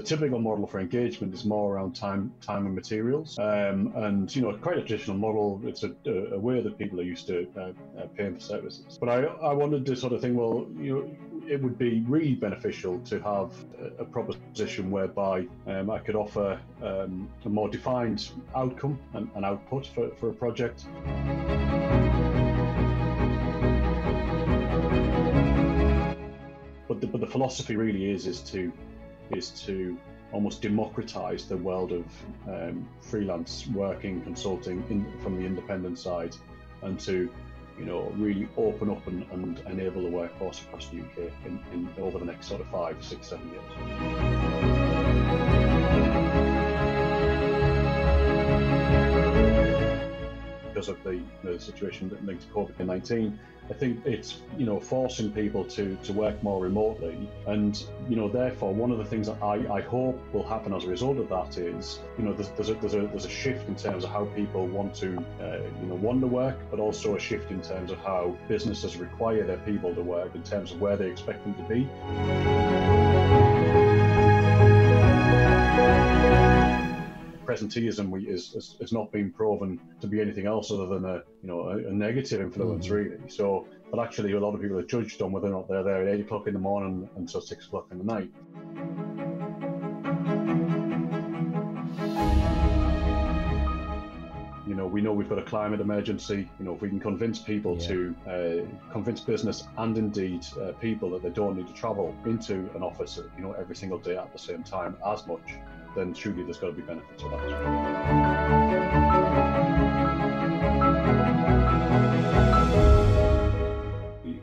the typical model for engagement is more around time, time and materials, um, and you know, quite a traditional model. It's a, a, way that people are used to uh, uh, paying for services. But I, I wanted to sort of think, well, you know, it would be really beneficial to have a, a proposition whereby um, I could offer um, a more defined outcome and, and output for, for a project. But the, but the philosophy really is is to is to almost democratize the world of um, freelance working, consulting in, from the independent side, and to you know really open up and, and enable the workforce across the UK in, in, over the next sort of five, six, seven years. Because of the, the situation linked to COVID nineteen. I think it's you know forcing people to to work more remotely, and you know therefore one of the things that I, I hope will happen as a result of that is you know there's, there's a there's a there's a shift in terms of how people want to uh, you know want to work, but also a shift in terms of how businesses require their people to work in terms of where they expect them to be. Presenteeism is, is, has not been proven to be anything else other than a you know a, a negative influence mm. really. So, but actually, a lot of people are judged on whether or not they're there at eight o'clock in the morning until six o'clock in the night. You know, we know we've got a climate emergency. You know, if we can convince people yeah. to uh, convince business and indeed uh, people that they don't need to travel into an office, you know, every single day at the same time as much, then surely there's got to be benefits for that.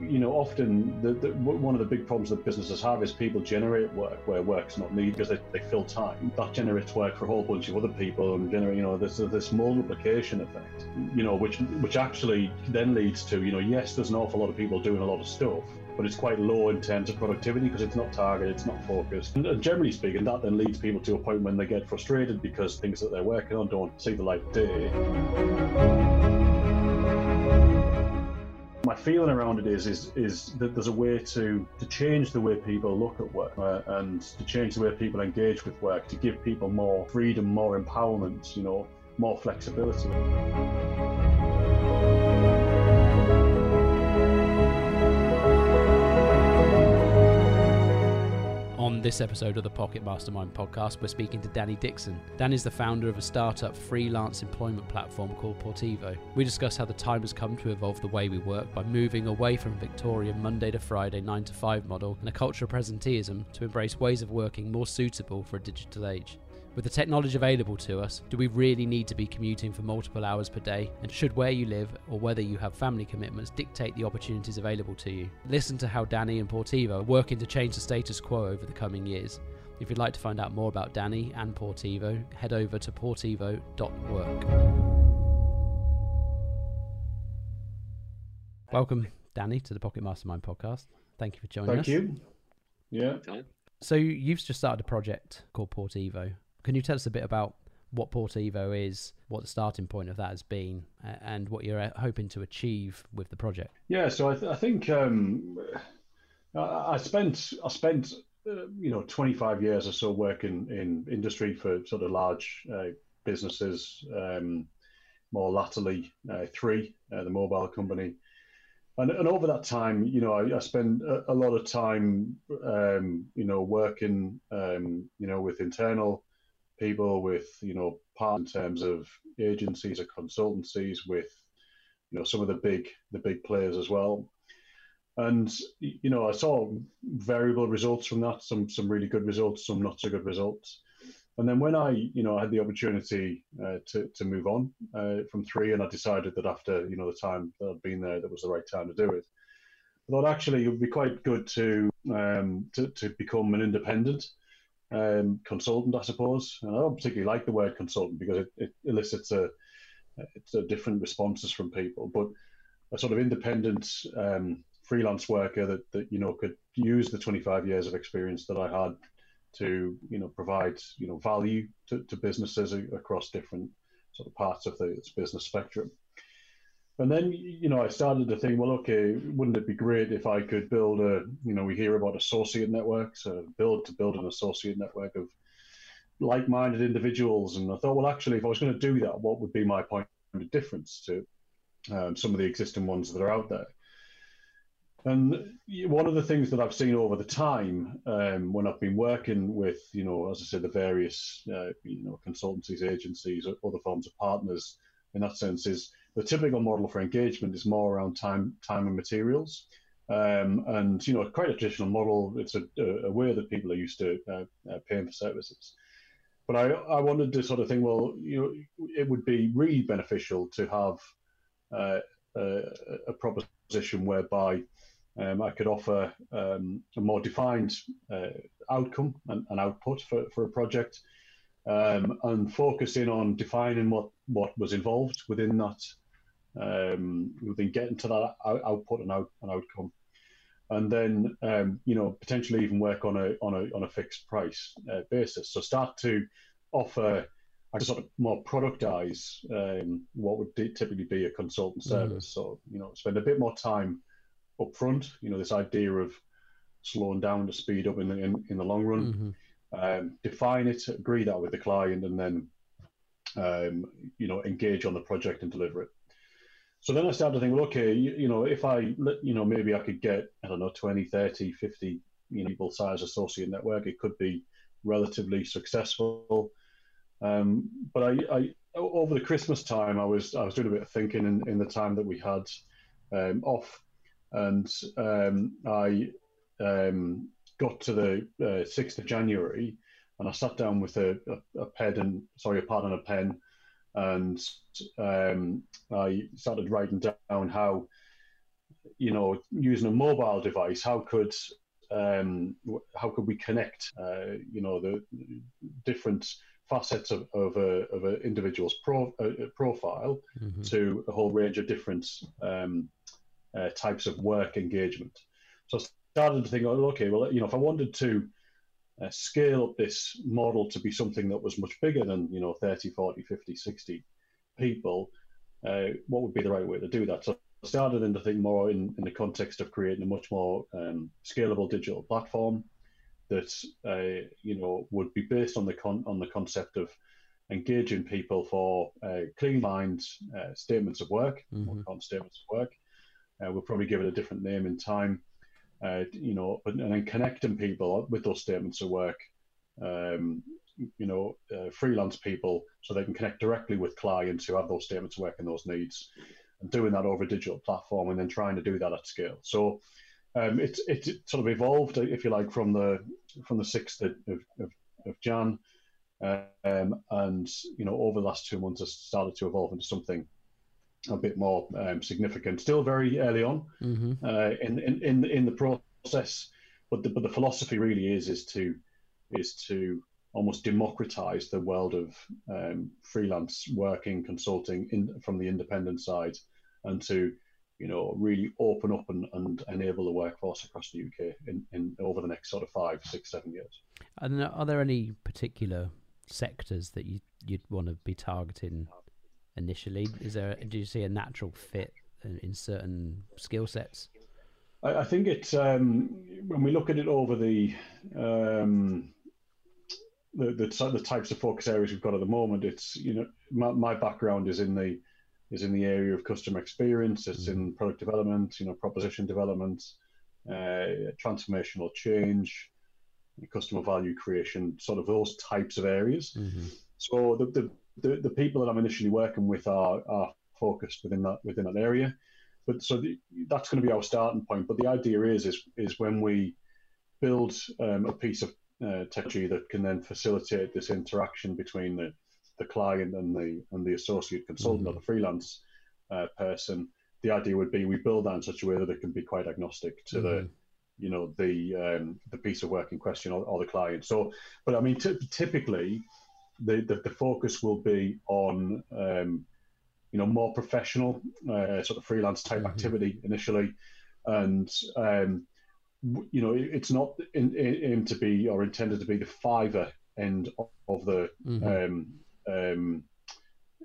You know, often the, the, one of the big problems that businesses have is people generate work where work's not needed because they, they fill time. That generates work for a whole bunch of other people and generate, you know, this this multiplication effect. You know, which which actually then leads to, you know, yes, there's an awful lot of people doing a lot of stuff, but it's quite low in terms of productivity because it's not targeted, it's not focused. And, generally speaking, that then leads people to a point when they get frustrated because things that they're working on don't see the light of day. My feeling around it is is is that there's a way to to change the way people look at work uh, and to change the way people engage with work to give people more freedom, more empowerment, you know, more flexibility. On this episode of the Pocket Mastermind podcast, we're speaking to Danny Dixon. Dan is the founder of a startup freelance employment platform called Portivo. We discuss how the time has come to evolve the way we work by moving away from Victorian Monday to Friday 9 to 5 model and a culture of presenteeism to embrace ways of working more suitable for a digital age. With the technology available to us, do we really need to be commuting for multiple hours per day? And should where you live or whether you have family commitments dictate the opportunities available to you? Listen to how Danny and Portivo are working to change the status quo over the coming years. If you'd like to find out more about Danny and Portivo, head over to portivo.work. Welcome, Danny, to the Pocket Mastermind podcast. Thank you for joining Thank us. Thank you. Yeah. So you've just started a project called Portivo. Can you tell us a bit about what Portivo is, what the starting point of that has been, and what you're uh, hoping to achieve with the project? Yeah, so I, th- I think um, I spent I spent uh, you know 25 years or so working in industry for sort of large uh, businesses, um, more latterly uh, three, uh, the mobile company. And, and over that time, you know, I, I spent a, a, lot of time, um, you know, working, um, you know, with internal people with you know part in terms of agencies or consultancies with you know some of the big the big players as well. And you know i saw variable results from that some some really good results some not so good results. And then when i you know i had the opportunity uh, to to move on uh, from three and i decided that after you know the time that i'd been there that was the right time to do it i thought actually it would be quite good to um, to, to become an independent um, consultant, I suppose. And I don't particularly like the word consultant because it, it elicits a, it's a different responses from people. But a sort of independent um, freelance worker that, that you know could use the 25 years of experience that I had to you know provide you know value to, to businesses across different sort of parts of the business spectrum. And then, you know, I started to think, well, okay, wouldn't it be great if I could build a, you know, we hear about associate networks, so build to build an associate network of like-minded individuals, and I thought, well, actually, if I was going to do that, what would be my point of difference to um, some of the existing ones that are out there? And one of the things that I've seen over the time um, when I've been working with, you know, as I said, the various, uh, you know, consultancies, agencies, other forms of partners, in that sense, is the typical model for engagement is more around time, time and materials. Um, and you know, quite a traditional model. It's a, a way that people are used to uh, uh, paying for services. But I, I wanted to sort of think, well, you know, it would be really beneficial to have uh, a, a, proposition whereby um, I could offer um, a more defined uh, outcome and, and, output for, for a project, um, and focus in on defining what what was involved within that um, within getting to that output and, out, and outcome, and then um, you know potentially even work on a on a on a fixed price uh, basis. So start to offer I sort of more productize um, what would typically be a consultant mm-hmm. service. Mm. So you know spend a bit more time up front. You know this idea of slowing down to speed up in the in, in the long run. Mm-hmm. Um, define it, agree that with the client, and then um, you know engage on the project and deliver it. So then I started to think, well, okay, you, you, know, if I, you know, maybe I could get, I don't know, 20, 30, 50, you know, people size associate network, it could be relatively successful. Um, but I, I, over the Christmas time, I was, I was doing a bit of thinking in, in the time that we had um, off, and um, I um, got to the uh, 6th of January, and I sat down with a, a, a pen and sorry, a pad and a pen, and um, I started writing down how, you know, using a mobile device, how could um, how could we connect, uh, you know, the different facets of, of, a, of an individual's pro, uh, profile mm-hmm. to a whole range of different um, uh, types of work engagement. So I started to think, oh, okay, well, you know, if I wanted to uh, scale up this model to be something that was much bigger than you know 30 40 50 60 people uh, what would be the right way to do that? So I started into think more in, in the context of creating a much more um, scalable digital platform that uh, you know would be based on the con- on the concept of engaging people for uh, clean minds uh, statements of work mm-hmm. statements of work. Uh, we'll probably give it a different name in time. Uh, you know, and, and, then connecting people with those statements of work, um, you know, uh, freelance people, so they can connect directly with clients who have those statements of work and those needs, and doing that over a digital platform, and then trying to do that at scale. So um, it's it, it sort of evolved, if you like, from the from the sixth of, of, of Jan, um, and you know, over the last two months, has started to evolve into something a bit more um, significant. Still very early on mm-hmm. uh, in, in in in the process, but the but the philosophy really is is to is to almost democratize the world of um, freelance working consulting in, from the independent side, and to you know really open up and, and enable the workforce across the UK in, in over the next sort of five, six, seven years. And are there any particular sectors that you you'd want to be targeting initially? Is there do you see a natural fit in certain skill sets? I, I think it's um, when we look at it over the, um, the the the types of focus areas we've got at the moment. It's you know my, my background is in the is in the area of customer experience. It's mm-hmm. in product development, you know, proposition development, uh, transformational change, customer value creation, sort of those types of areas. Mm-hmm. So the, the the, the people that I'm initially working with are, are focused within that within that area. But so the, that's going to be our starting point. But the idea is is is when we build um, a piece of uh, technology that can then facilitate this interaction between the, the client and the and the associate consultant mm-hmm. or the freelance uh, person. The idea would be we build that in such a way that it can be quite agnostic to mm-hmm. the you know the um, the piece of work in question or, or the client. So, but I mean, t- typically the, the, the focus will be on um, you know more professional uh, sort of freelance type mm-hmm. activity initially, and um, you know it's not in, in, to be or intended to be the Fiverr end of the mm-hmm. um, um,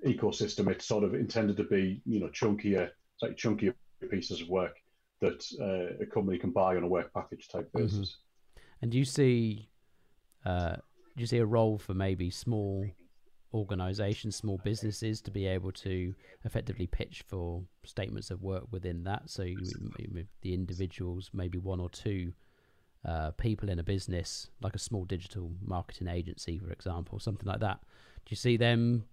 ecosystem. It's sort of intended to be you know chunkier, like chunkier pieces of work that uh, a company can buy on a work package type mm-hmm. basis. Mm-hmm. And do you see uh, do you see a role for maybe small organizations, small businesses to be able to effectively pitch for statements of work within that? So you, the individuals, maybe one or two uh, people in a business, like a small digital marketing agency, for example, something like that. Do you see them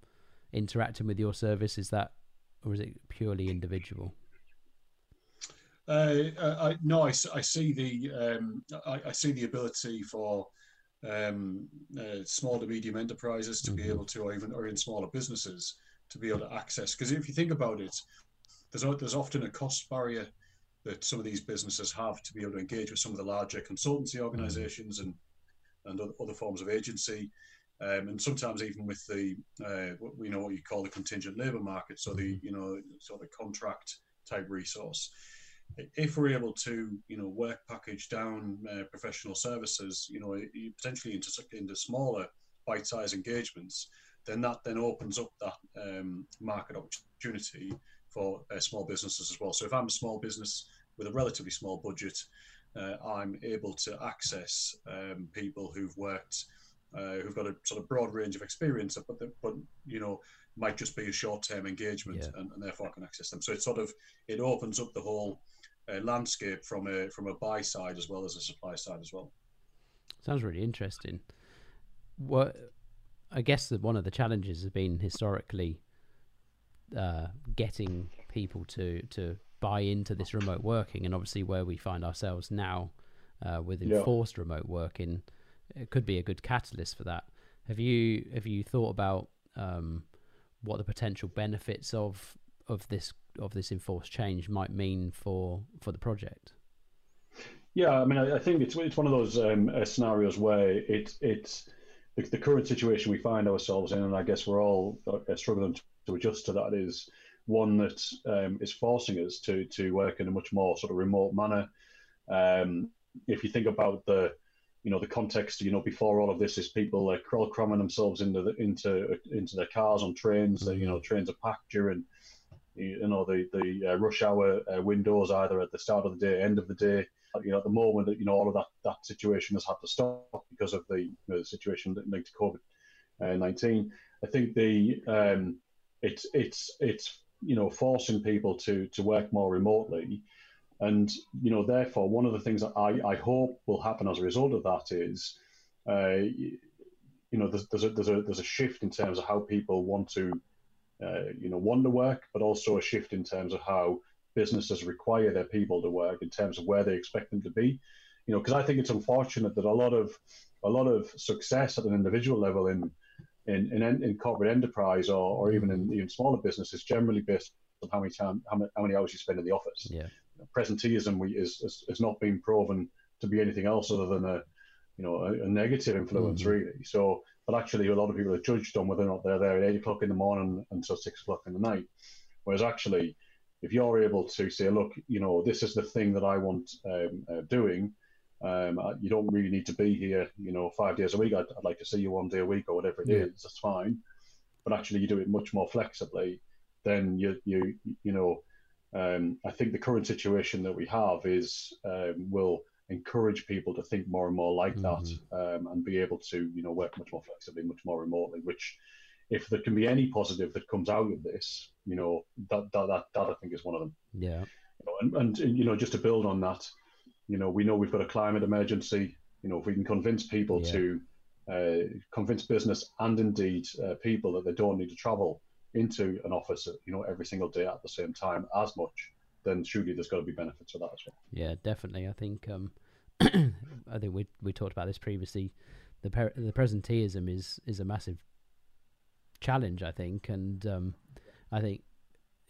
interacting with your service? Is that, or is it purely individual? Uh, I, no, I, I see the um, I, I, see the ability for um, uh, small to medium enterprises to mm-hmm. be able to, or even or even smaller businesses to be able to access. Because if you think about it, there's there's often a cost barrier that some of these businesses have to be able to engage with some of the larger consultancy mm-hmm. organizations and and other forms of agency. Um, and sometimes even with the uh, what we know what you call the contingent labor market, so the mm-hmm. you know sort of contract type resource. If we're able to you know work package down uh, professional services, you know potentially into into smaller bite-sized engagements, then that then opens up that um, market opportunity for uh, small businesses as well. So if I'm a small business with a relatively small budget, uh, I'm able to access um, people who've worked, uh, who've got a sort of broad range of experience, but the, but you know might just be a short-term engagement, yeah. and, and, therefore I can access them. So it sort of it opens up the whole uh, landscape from a from a buy side as well as a supply side as well. Sounds really interesting. What I guess that one of the challenges has been historically uh, getting people to to buy into this remote working, and obviously where we find ourselves now uh, with enforced yeah. remote working, it could be a good catalyst for that. Have you have you thought about um, what the potential benefits of of this of this enforced change might mean for for the project? Yeah, I mean, I, I think it's it's one of those um, uh, scenarios where it it's the, the, current situation we find ourselves in, and I guess we're all uh, struggling to adjust to that. Is one that um, is forcing us to to work in a much more sort of remote manner. Um, if you think about the you know the context you know before all of this is people like crawl cramming themselves into the into into their cars on trains mm-hmm. you know trains are packed during you know the the uh, rush hour uh, windows either at the start of the day end of the day. You know at the moment that you know all of that that situation has had to stop because of the, you know, the situation linked to covid uh, 19 i think the um, it's it's it's you know forcing people to to work more remotely. And you know therefore one of the things that i i hope will happen as a result of that is uh, you know there's, there's a there's a there's a shift in terms of how people want to uh, you know want to work but also a shift in terms of how businesses require their people to work in terms of where they expect them to be you know because i think it's unfortunate that a lot of a lot of success at an individual level in in, in, in corporate enterprise or, or even in even smaller businesses generally based on how many time how many, how many hours you spend in the office. Yeah. Presenteeism we, is, is, is not being proven to be anything else other than a you know a, a negative influence mm-hmm. really. So, but actually a lot of people are judged on whether or not they're there at eight o'clock in the morning until six o'clock in the night. Whereas actually, if you're able to say, look, you know, this is the thing that I want um, uh, doing, um, you don't really need to be here, you know, five days a week. I'd, I'd like to see you one day a week or whatever it yeah. is. That's fine. But actually, you do it much more flexibly. Then you you you know, um, I think the current situation that we have is um, will encourage people to think more and more like mm-hmm. that um, and be able to you know work much more flexibly, much more remotely. Which, if there can be any positive that comes out of this, you know, that that that, that I think is one of them. Yeah. You know, and, and you know, just to build on that you know, we know we've got a climate emergency. You know, if we can convince people yeah. to uh, convince business and indeed uh, people that they don't need to travel into an office, you know, every single day at the same time as much, then surely there's got to be benefits for that as well. Yeah, definitely. I think um, I think we we talked about this previously. The per- the presenteeism is is a massive challenge, I think, and um, I think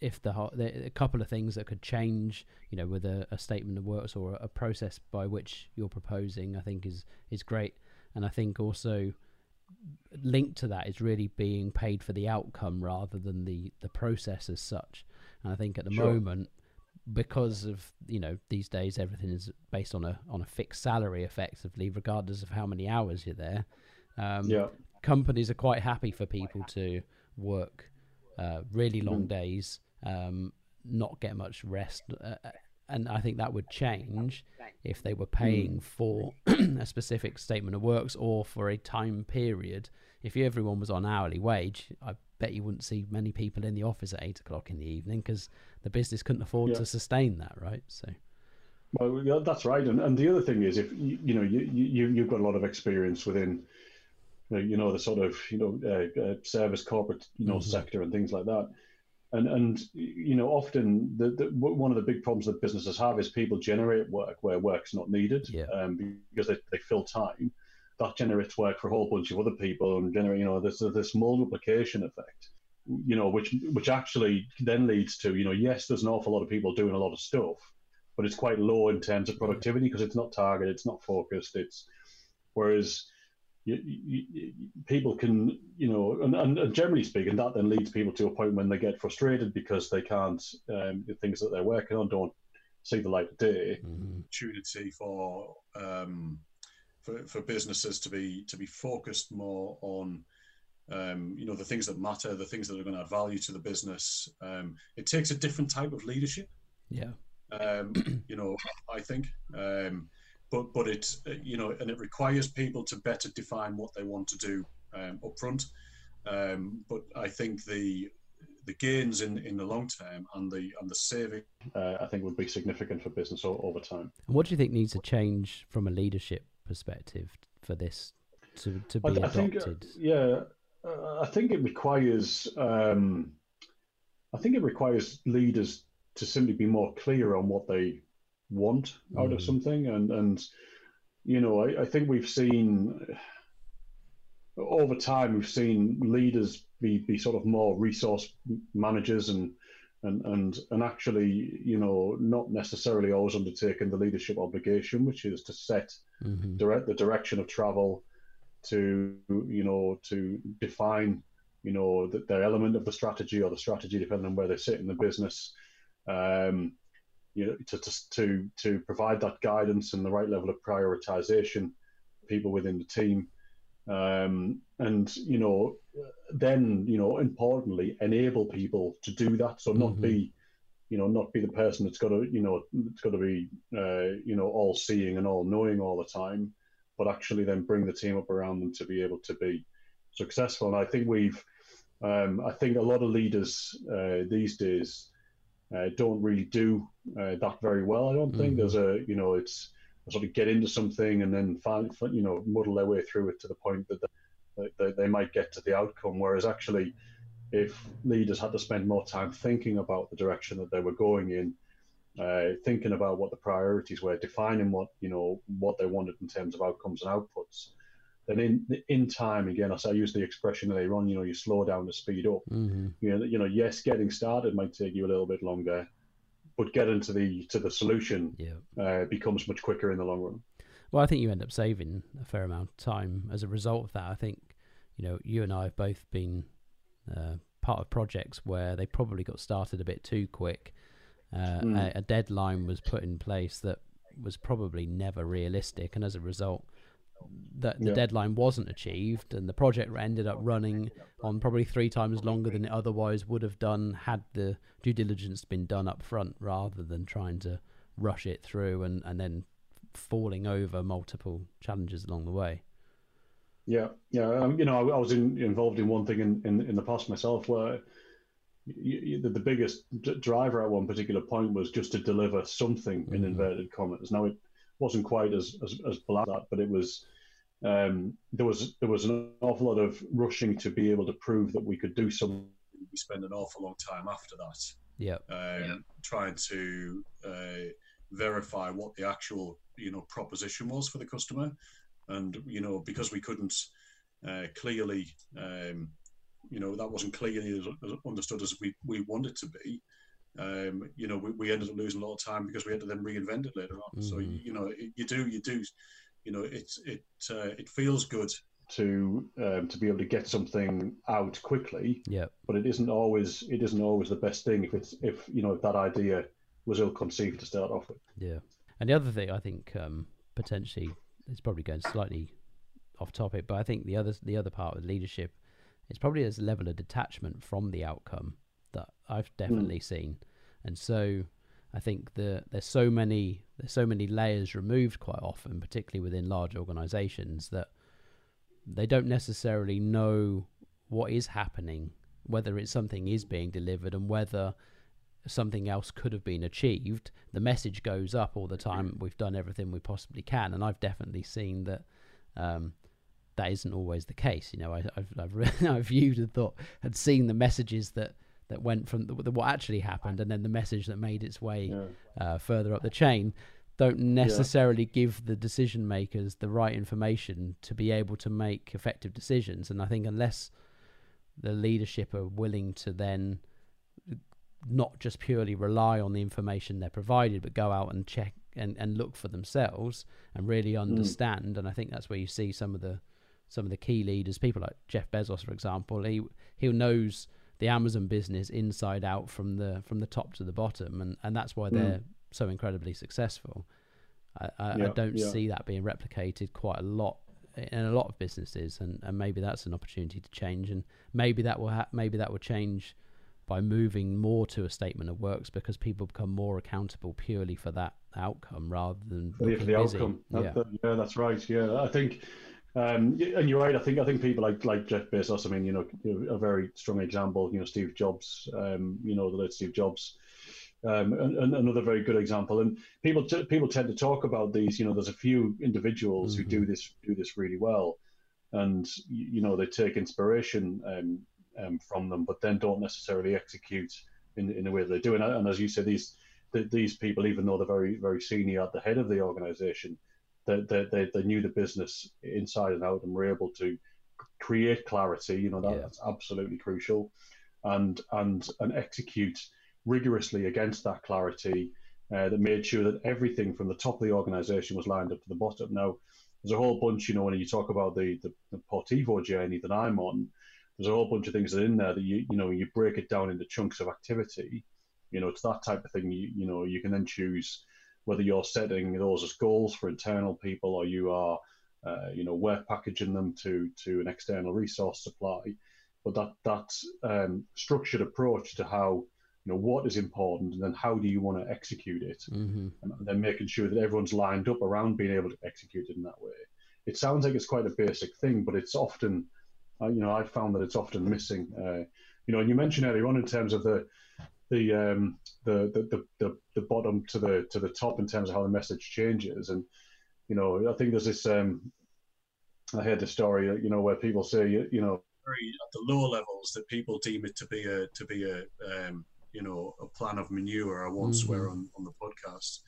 if the, the, a couple of things that could change, you know, with a, a statement of works or a, a, process by which you're proposing, I think is is great. And I think also linked to that is really being paid for the outcome rather than the the process as such. And I think at the sure. moment, because of you know these days everything is based on a on a fixed salary effectively, regardless of how many hours you're there. Um, yeah. Companies are quite happy for people to work uh, really long mm. days um, not get much rest, uh, and I think that would change if they were paying Mm. for a specific statement of works or for a time period. If everyone was on hourly wage, I bet you wouldn't see many people in the office at eight o'clock in the evening because the business couldn't afford Yeah. to sustain that, right? So, Well, that's right. And, and the other thing is, if you, you know, you, you you've got a lot of experience within, uh, you know, the sort of you know uh, uh, service corporate you know Mhm. sector and things like that. And and you know, often the, the one of the big problems that businesses have is people generate work where work's not needed, Yeah. um, because they, they fill time. That generates work for a whole bunch of other people, and generate you know there's this multiplication effect you know, which which actually then leads to, you know, yes, there's an awful lot of people doing a lot of stuff, but it's quite low in terms of productivity because it's not targeted, it's not focused. It's whereas you, you, you, people can, you know, and, and, and generally speaking, that then leads people to a point when they get frustrated because they can't, um, the things that they're working on don't see the light of day. mhm. opportunity for um, for for businesses to be to be focused more on um, you know the things that matter, the things that are going to add value to the business. Um, it takes a different type of leadership. yeah, Um, you know, I think, um, but but it you know, and it requires people to better define what they want to do um, up front. Um, but I think the the gains in, in the long term and the and the saving Uh, I think would be significant for business over time. And what do you think needs to change from a leadership perspective for this to, to be I, th- I adopted? think, uh, yeah, uh, I think it requires. Um, I think it requires leaders to simply be more clear on what they want out of Mhm. something, and and you know, I, I think we've seen over time we've seen leaders be, be sort of more resource managers and and and and actually you know not necessarily always undertaking the leadership obligation, which is to set Mhm. direct the direction of travel to you know to define you know the, their element of the strategy or the strategy depending on where they sit in the business um you know to to to, to provide that guidance and the right level of prioritization people within the team um and you know then you know importantly enable people to do that so not Mhm. be you know not be the person that's got to you know it's got to be uh, you know all seeing and all knowing all the time but actually then bring the team up around them to be able to be successful and i think we've um, i think a lot of leaders uh, these days uh, don't really do uh, that very well i don't think Mhm. there's a you know it's sort of get into something and then find you know muddle their way through it to the point that they, they, they might get to the outcome whereas actually if leaders had to spend more time thinking about the direction that they were going in, uh, thinking about what the priorities were, defining what you know what they wanted in terms of outcomes and outputs, then in in time again, as I use the expression earlier on, you know, you slow down to speed up. Mhm. You know, you know, yes, getting started might take you a little bit longer, but getting to the to the solution Yeah. uh, becomes much quicker in the long run. Well, I think you end up saving a fair amount of time as a result of that. I think, you know, you and I have both been uh, part of projects where they probably got started a bit too quick. Uh, Mm. a, a deadline was put in place that was probably never realistic, and as a result, that the Yeah. deadline wasn't achieved, and the project ended up running on probably three times longer than it otherwise would have done had the due diligence been done up front, rather than trying to rush it through and, and then falling over multiple challenges along the way. Yeah, yeah. Um, you know, I, I was in, involved in one thing in, in, in the past myself where you, you, the, the biggest d- driver at one particular point was just to deliver something in Mhm. inverted commas. Now it wasn't quite as as, as black as that, but it was. Um, there was there was an awful lot of rushing to be able to prove that we could do something. we spend an awful long time after that Yeah. um, trying to uh, verify what the actual you know proposition was for the customer, and you know because we couldn't uh, clearly um, you know that wasn't clearly understood as we, we wanted to be. Um, you know, we, we ended up losing a lot of time because we had to then reinvent it later on. So Mhm. you know, it, you do, you do, you know, it's it uh, it feels good To um, to be able to get something out quickly, Yeah. but it isn't always it isn't always the best thing if it's if you know if that idea was ill conceived to start off with. Yeah. And the other thing I think um, potentially it's probably going slightly off topic, but I think the other the other part with leadership is probably this level of detachment from the outcome that I've definitely seen. And so I think the there's so many there's so many layers removed quite often, particularly within large organisations, that they don't necessarily know what is happening, whether it's something is being delivered, and whether something else could have been achieved. The message goes up all the time. We've done everything we possibly can, and I've definitely seen that. Um, that isn't always the case. You know, I, have I've, I've viewed and thought, had seen the messages that that went from the, the, what actually happened, and then the message that made its way yeah. uh, further up the chain. Don't necessarily yeah. give the decision makers the right information to be able to make effective decisions. And I think unless the leadership are willing to then not just purely rely on the information they're provided, but go out and check and, and look for themselves and really hmm. understand. Mm. And I think that's where you see some of the some of the key leaders, people like Jeff Bezos, for example. He he knows the Amazon business inside out from the from the top to the bottom, and and that's why hmm. they're mm. so incredibly successful. I, I, yeah, I don't yeah. see that being replicated quite a lot in a lot of businesses, and, and maybe that's an opportunity to change, and maybe that will ha- maybe that will change by moving more to a statement of works because people become more accountable purely for that outcome rather than for the, for the outcome. That, yeah. That, yeah, that's right. Yeah, I think um, and you're right. I think I think people like like Jeff Bezos. I mean, you know, a very strong example. You know, Steve Jobs. Um, you know, the late Steve Jobs. Um, and, and another very good example. And people t- people tend to talk about these. You know, there's a few individuals mm-hmm. who do mm-hmm. this do this really well, and you know they take inspiration um, um, from them, but then don't necessarily execute in in the way they do. And, and as you said, these these people, even though they're very very senior at the head of the organization, they, they, they, knew the business inside and out and were able to create clarity. You know that, yeah. that's absolutely crucial, and and and execute rigorously against that clarity. Uh, that made sure that everything from the top of the organization was lined up to the bottom. Now, there's a whole bunch, you know, when you talk about the, the, the Portivo journey that I'm on, there's a whole bunch of things that in there that you, you know, you break it down into chunks of activity. You know, it's that type of thing. You, you know, you can then choose whether you're setting those as goals for internal people or you are, uh, you know, work packaging them to to an external resource supply. But that that um, structured approach to how you know what is important and then how do you want to execute it, mm-hmm. and then making sure that everyone's lined up around being able to execute it in that way. It sounds like it's quite a basic thing, but it's often, you know, I've found that it's often missing. Uh, you know, and you mentioned earlier on in terms of the the um, the, the, the the bottom to the to the top in terms of how the message changes. And you know, I think there's this. Um, I heard the story, you know, where people say, you you know, very at the lower levels that people deem it to be a to be a um, you know a plan of manure. I won't mm-hmm. swear on on the podcast.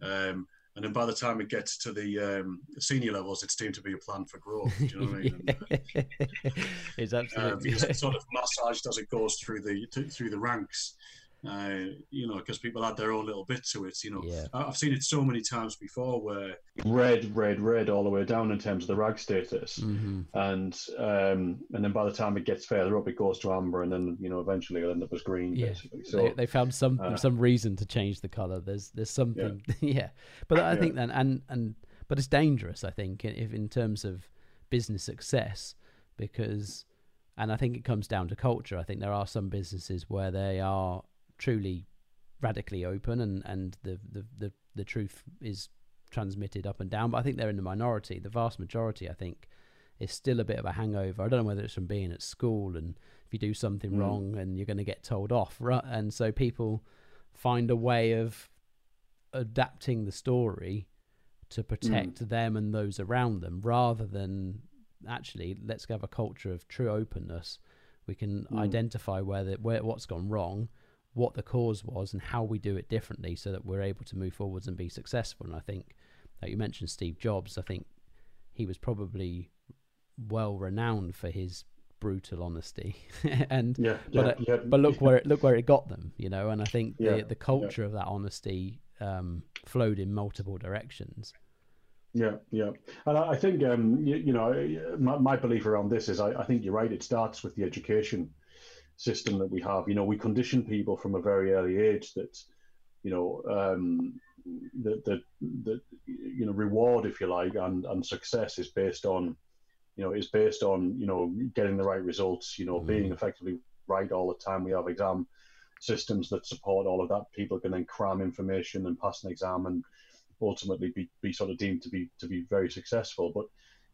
Um, and then by the time it gets to the um, senior levels, it's deemed to be a plan for growth. Do you know what I mean? And, uh, it's absolutely um, it's sort of massaged as it goes through the through the ranks uh, you know, because people add their own little bit to it. You know, yeah. I've seen it so many times before where red, red, red all the way down in terms of the rag status, mm-hmm. and um, and then by the time it gets further up, it goes to amber, and then you know eventually it'll end up as green. Yeah. Basically. So they, they found some uh, some reason to change the color. There's there's something, yeah. yeah. But I yeah. think then and and but it's dangerous. I think if in terms of business success because and I think it comes down to culture. I think there are some businesses where they are truly radically open and and the, the the the truth is transmitted up and down but i think they're in the minority the vast majority i think is still a bit of a hangover i don't know whether it's from being at school and if you do something mm. wrong and you're going to get told off right and so people find a way of adapting the story to protect mm. them and those around them rather than actually let's have a culture of true openness we can mm. identify where the, where what's gone wrong what the cause was and how we do it differently so that we're able to move forwards and be successful. And I think, like you mentioned, Steve Jobs, I think he was probably well renowned for his brutal honesty and yeah, yeah, but, yeah. but look where it look where it got them you know and i think the, the culture of that honesty um, flowed in multiple directions yeah, yeah, and I, think um, you, you, know my, my, belief around this is I, I, think you're right. It starts with the education system that we have. You know, we condition people from a very early age that, you know, um, that that that you know reward, if you like, and and success is based on, you know, is based on you know getting the right results. You know, mm-hmm. being effectively right all the time. We have exam systems that support all of that. People can then cram information and pass an exam and ultimately be, be sort of deemed to be to be very successful. But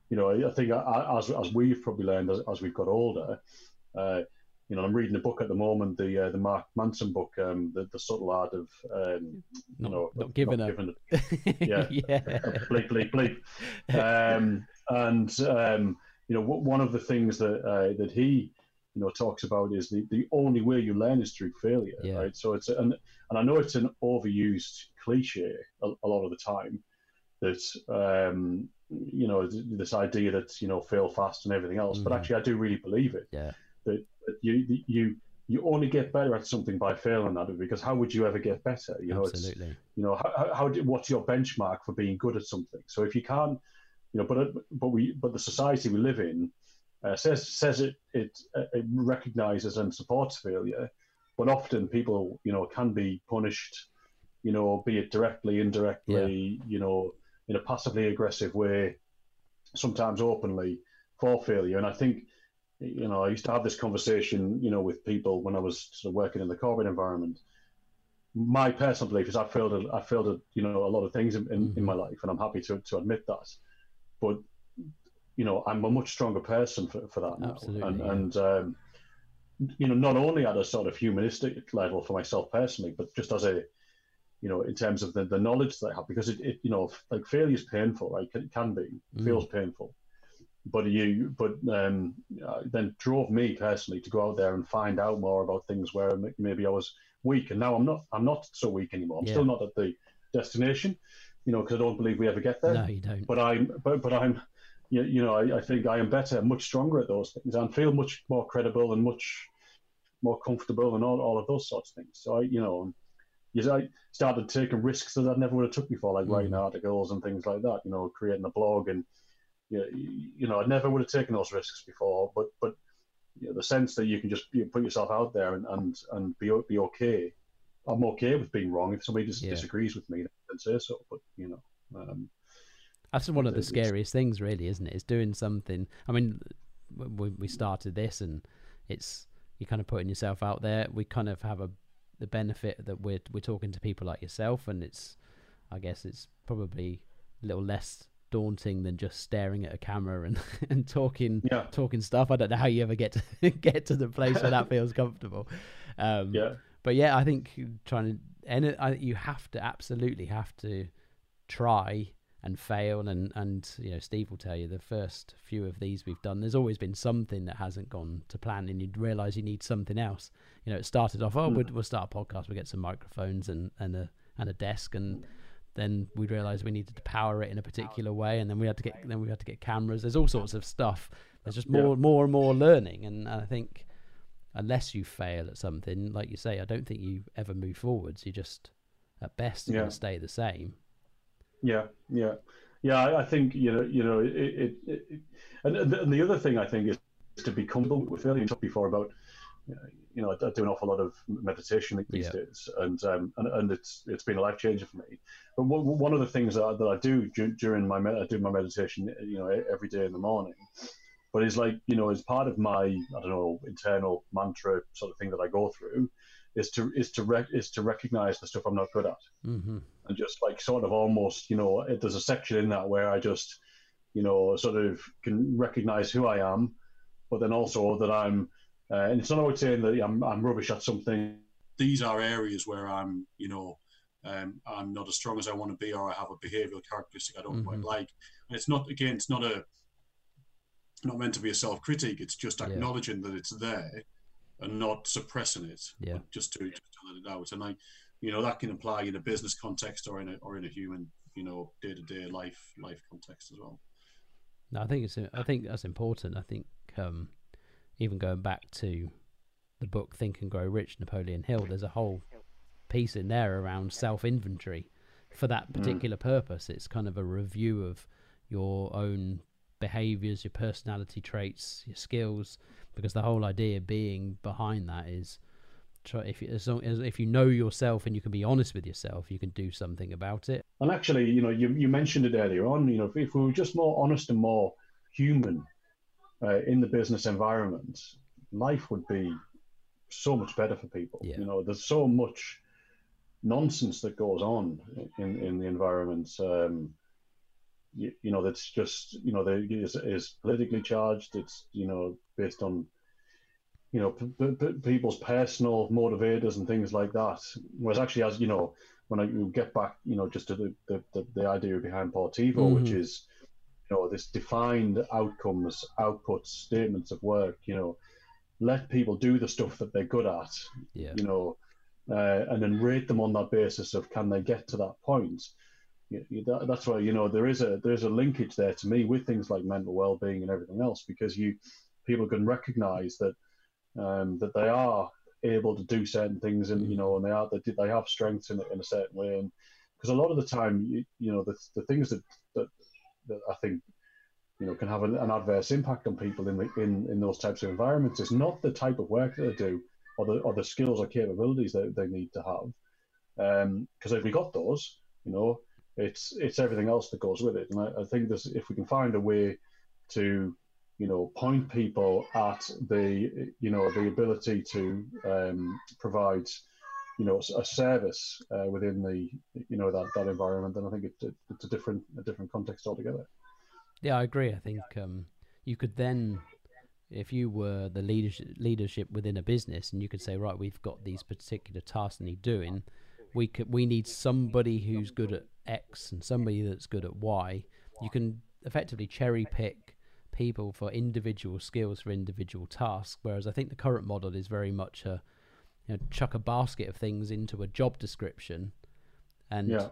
you know, I think as as we've probably learned as, as we've got older, uh, you know, I'm reading a book at the moment, the uh, the Mark Manson book, um, the the subtle art of um, not, you know, not giving not up. giving it. Yeah, yeah. bleep bleep bleep. Um, and um, you know, one of the things that uh, that he you know talks about is the, the only way you learn is through failure, Yeah. right? So it's and and I know it's an overused cliche a, a lot of the time that um, you know this idea that you know fail fast and everything else, but Mhm. actually I do really believe it Yeah. That, that you you you only get better at something by failing at it because how would you ever get better? You know, it's Absolutely. you know how, how- do, what's your benchmark for being good at something so if you can't you know but but we but the society we live in uh, says says it, it uh, it recognizes and supports failure but often people you know can be punished you know be it directly indirectly you know in a passively aggressive way sometimes openly for failure and i think you know i used to have this conversation you know with people when i was sort of working in the corporate environment my personal belief is I failed. At, I failed at you know a lot of things in, in, in my life, and I'm happy to, to admit that. But you know, I'm a much stronger person for, for that now. Absolutely, and yeah. and um, you know, not only at a sort of humanistic level for myself personally, but just as a you know, in terms of the, the knowledge that I have, because it, it you know, like failure is painful, right? It can be, it Mm. feels painful. But you, but um, uh, then drove me personally to go out there and find out more about things where maybe I was weak, and now I'm not. I'm not so weak anymore. I'm Yeah. still not at the destination, you know, because I don't believe we ever get there. No, you don't. But I'm, but, but I'm, you, you know, I, I think I am better, much stronger at those things, and feel much more credible and much more comfortable and all, all of those sorts of things. So I, you know, yes, I started taking risks that I never would have took before, like writing Mm. articles and things like that. You know, creating a blog and you know, you know, I never would have taken those risks before. But but you know, the sense that you can just you put yourself out there and and and be be okay. I'm okay with being wrong. If somebody just Yeah. disagrees with me, then say so. But you know, um, That's one of the scariest things, really, isn't it? it? Is doing something. I mean, when we started this, and it's you kind of putting yourself out there. We kind of have a the benefit that we're we're talking to people like yourself, and it's I guess it's probably a little less daunting than just staring at a camera and and talking yeah, talking stuff. I don't know how you ever get to get to the place where that feels comfortable. Um, yeah, but yeah, I think trying to and I, you have to absolutely have to try and fail and and you know Steve will tell you the first few of these we've done there's always been something that hasn't gone to plan and you'd realize you need something else you know it started off oh Mm. we'll, we'll start a podcast we'll get some microphones and and a and a desk and then we realized we needed to power it in a particular way and then we had to get then we had to get cameras there's all sorts of stuff there's just Yeah. more more and more learning and I think unless you fail at something, like you say, I don't think you ever move forwards. You just, at best, you're Yeah. stay the same. yeah, yeah, yeah. I, I think you know, you know, it, it, it, it and, the, and the other thing I think is to be comfortable with failure. You talked before about, you know, I do an awful lot of meditation these Yeah. days, and um, and, and it's it's been a life changer for me. But one, one of the things that I, that I do du- during my med- I do my meditation, you know, every day in the morning. But it's like you know, as part of my I don't know internal mantra sort of thing that I go through, is to is to rec- is to recognize the stuff I'm not good at hmm and just like sort of almost, you know, it, there's a section in that where I just, you know, sort of can recognize who I am, but then also that I'm, uh, and it's not about saying that I'm, I'm rubbish at something. these are areas where I'm, you know, um, I'm not as strong as I want to be, or I have a behavioural characteristic I don't quite Mhm. like. And it's not again, it's not a not meant to be a self critique. It's just Yeah. acknowledging that it's there and not suppressing it. Yeah. but just to just to let it out. And I, you know, that can apply in a business context or in a or in a human, you know, day to day life life context as well. No, I think it's. I think that's important. I think um, even going back to the book Think and Grow Rich, Napoleon Hill, there's a whole piece in there around self inventory for that mm. particular purpose. It's kind of a review of your own behaviors, your personality traits, your skills, because the whole idea being behind that is try if you, as long as if you know yourself and you can be honest with yourself, you can do something about it. And actually, you know, you, you mentioned it earlier on, you know, if, if we were just more honest and more human uh, in the business environment, life would be so much better for people. Yeah. You know, there's so much nonsense that goes on in in the environment. Um, you, you know, that's just you know, that is, is politically charged. It's you know based on you know p- p- people's personal motivators and things like that. Whereas actually, as you know, when I get back, you know, just to the the, the, the idea behind Portivo, mm-hmm. which is you know this defined outcomes, outputs, statements of work. You know, let people do the stuff that they're good at. Yeah. You know, uh, and then rate them on that basis of can they get to that point. You, you, that, that's why you know there is a there's a linkage there to me with things like mental well-being and everything else because you people can recognize that um, that they are able to do certain things and you know and they are they, they have strengths in, in a certain way and because a lot of the time you, you know the, the things that, that that I think you know can have an, an adverse impact on people in, the, in in those types of environments is not the type of work that they do or the or the skills or capabilities that they need to have. Because um, if we got those, you know, it's it's everything else that goes with it. And I, I think this, if we can find a way to, you know, point people at the you know the ability to um, provide, you know, a service uh, within the you know that that environment, then I think it, it, it's a different a different context altogether. Yeah, I agree. I think um, you could then if you were the leadership leadership within a business and you could say right we've got these particular tasks need doing we could we need somebody who's good at x and somebody that's good at y you can effectively cherry pick people for individual skills for individual tasks whereas i think the current model is very much a you know, chuck a basket of things into a job description and yeah.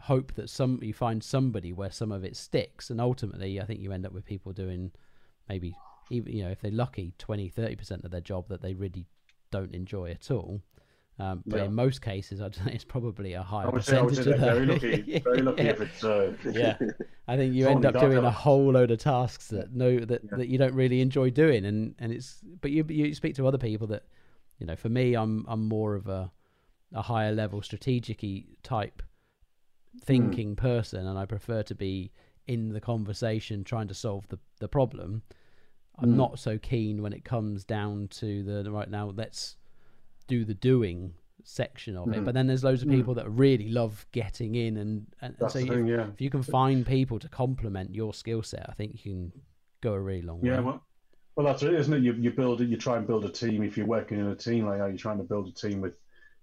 hope that some you find somebody where some of it sticks and ultimately i think you end up with people doing maybe even you know if they're lucky 20 30% of their job that they really don't enjoy at all um, but yeah. in most cases, I'd say it's probably a higher percentage say, of Very lucky, very lucky yeah. if it's. Uh, yeah, I think you end up doing a whole load of tasks that no that, yeah. that you don't really enjoy doing, and and it's but you you speak to other people that, you know, for me, I'm I'm more of a a higher level strategic type thinking mm. person, and I prefer to be in the conversation trying to solve the the problem I'm mm. not so keen when it comes down to the right now. Let's do the doing section of mm. it. But then there's loads of mm. people mm. that really love getting in, and, and, and so you, thing, yeah. if you can find people to complement your skill set, I think you can go a really long yeah, way. Well, well, that's it, isn't it? You you build it. You try and build a team. If you're working in a team like that, you're trying to build a team with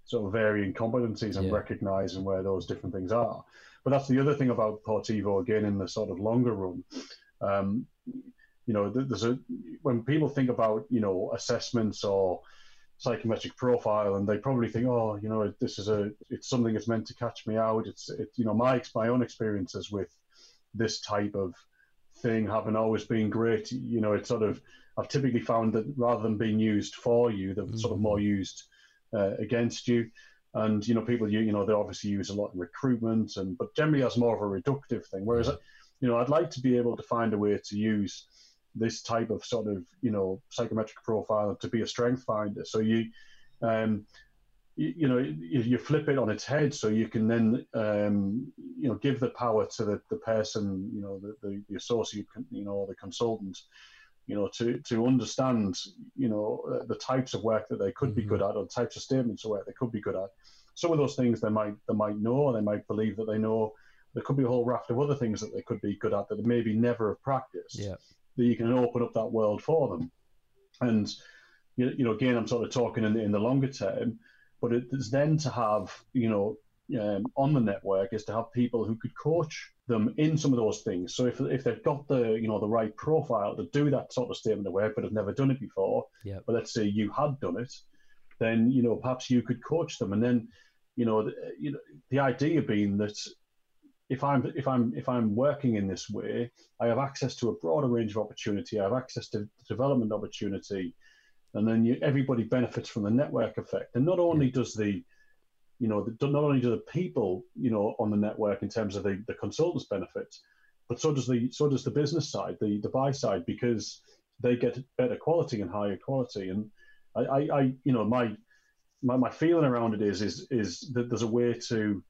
sort of varying competencies and yeah. recognizing where those different things are. But that's the other thing about Portivo again in the sort of longer run. Um, you know, there's a when people think about you know assessments or psychometric profile, and they probably think, oh, you know, this is a it's something that's meant to catch me out. It's it, you know my my own experiences with this type of thing haven't always been great. You know, it's sort of I've typically found that rather than being used for you, they're mm-hmm. sort of more used uh, against you. And you know, people you you know they obviously use a lot in recruitment, and but generally as more of a reductive thing. Whereas, you know, I'd like to be able to find a way to use this type of sort of you know psychometric profile to be a strength finder. So you, um, you, you, know, you, you, flip it on its head, so you can then um, you know give the power to the, the person, you know, the, the, the associate, you know, or the consultant, you know, to to understand, you know, uh, the types of work that they could mm-hmm. be good at, or the types of statements of work they could be good at. Some of those things they might they might know, or they might believe that they know. There could be a whole raft of other things that they could be good at that they maybe never have practiced. Yeah that you can open up that world for them. And you know, again, I'm sort of talking in the, in the longer term, but it is then to have you know um, on the network is to have people who could coach them in some of those things. So if if they've got the you know the right profile to do that sort of statement of work, but have never done it before, yeah. but let's say you had done it, then you know perhaps you could coach them, and then you know the, you know the idea being that if I'm if I'm if I'm working in this way, I have access to a broader range of opportunity. I have access to development opportunity, and then you, everybody benefits from the network effect. And not only does the you know, not only do the people, you know, on the network in terms of the, the consultants benefit, but so does the so does the business side, the the buy side, because they get better quality and higher quality. And I, I, I you know, my, my my feeling around it is is is that there's a way to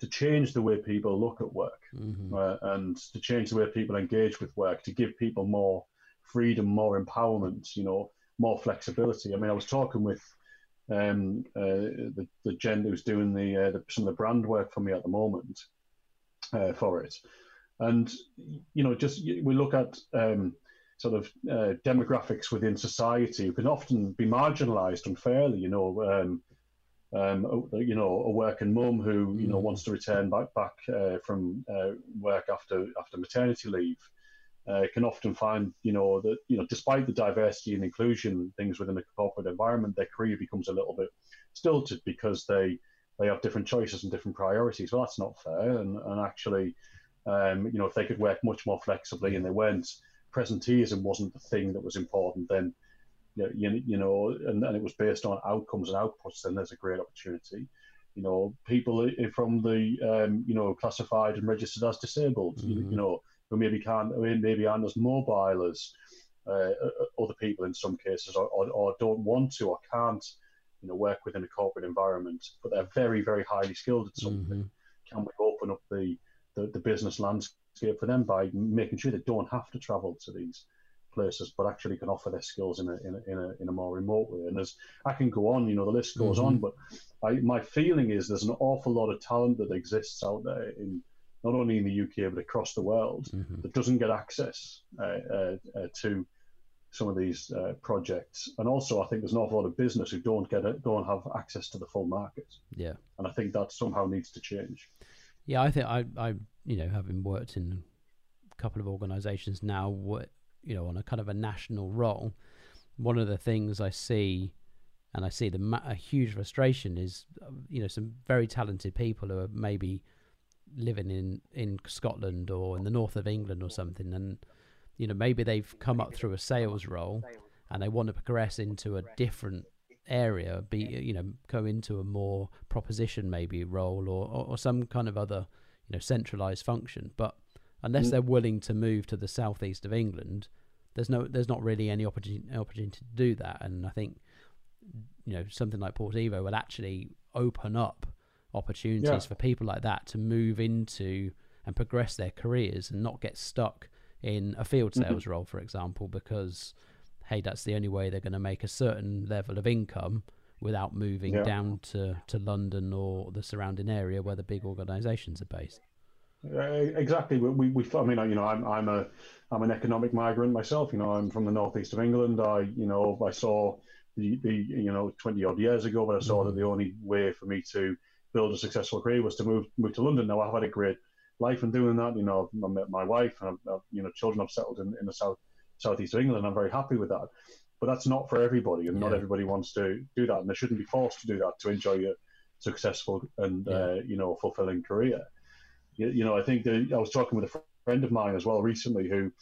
to change the way people look at work mm-hmm. uh, and to change the way people engage with work, to give people more freedom, more empowerment, you know, more flexibility. I mean, I was talking with um, uh, the the gent who's doing the, uh, the, some of the brand work for me at the moment uh, for it, and you know, just we look at um, sort of uh, demographics within society who can often be marginalised unfairly. You know, um, um, you know, a working mum who you know mm. wants to return back back uh, from uh, work after after maternity leave uh, can often find, you know, that you know, despite the diversity and inclusion things within a corporate environment, their career becomes a little bit stilted because they they have different choices and different priorities. Well, that's not fair. And, and actually, um, you know, if they could work much more flexibly and they weren't presenteeism wasn't the thing that was important, then you, you know, and, and it was based on outcomes and outputs, then there's a great opportunity. You know, people from the um, you know classified and registered as disabled, mm-hmm. you, you know, who maybe can't, maybe aren't as mobile as uh, other people in some cases, or, or, or, don't want to or can't, you know, work within a corporate environment, but they're very, very highly skilled at something. Mm-hmm. Can we open up the, the, the business landscape for them by making sure they don't have to travel to these places, but actually can offer their skills in a in a, in a, in a more remote way. And as I can go on, you know, the list goes mm-hmm. on, but I, my feeling is there's an awful lot of talent that exists out there in not only in the UK but across the world mm-hmm. that doesn't get access uh, uh, uh, to some of these uh, projects. And also, I think there's an awful lot of business who don't get it, don't have access to the full market. Yeah, and I think that somehow needs to change. Yeah, I think I, I, you know, having worked in a couple of organisations now, what you know, on a kind of a national role, one of the things I see. And I see the a huge frustration is, you know, some very talented people who are maybe living in in Scotland or in the north of England or something, and you know maybe they've come up through a sales role and they want to progress into a different area, be you know go into a more proposition maybe role or, or, or some kind of other you know centralized function, but unless mm. they're willing to move to the southeast of England, there's no there's not really any opportunity opportunity to do that, and I think you know something like Port Portivo will actually open up opportunities yeah. for people like that to move into and progress their careers and not get stuck in a field mm-hmm. sales mm-hmm. role, for example, because hey, that's the only way they're going to make a certain level of income without moving yeah. down to, to London or the surrounding area where the big organisations are based. Uh, exactly. We, we, I mean, you know, I'm, I'm a, I'm an economic migrant myself. You know, I'm from the northeast of England. I, you know, I saw the, the, you know, 20 odd years ago, but I saw mm. that the only way for me to build a successful career was to move move to London. Now I've had a great life in doing that. You know, I've, met my wife and I've, I've, you know children. I've settled in, in the south southeast of England. I'm very happy with that. But that's not for everybody, and yeah. not everybody wants to do that, and they shouldn't be forced to do that to enjoy a successful and yeah. uh, you know fulfilling career. You, you know, I think that I was talking with a friend of mine as well recently who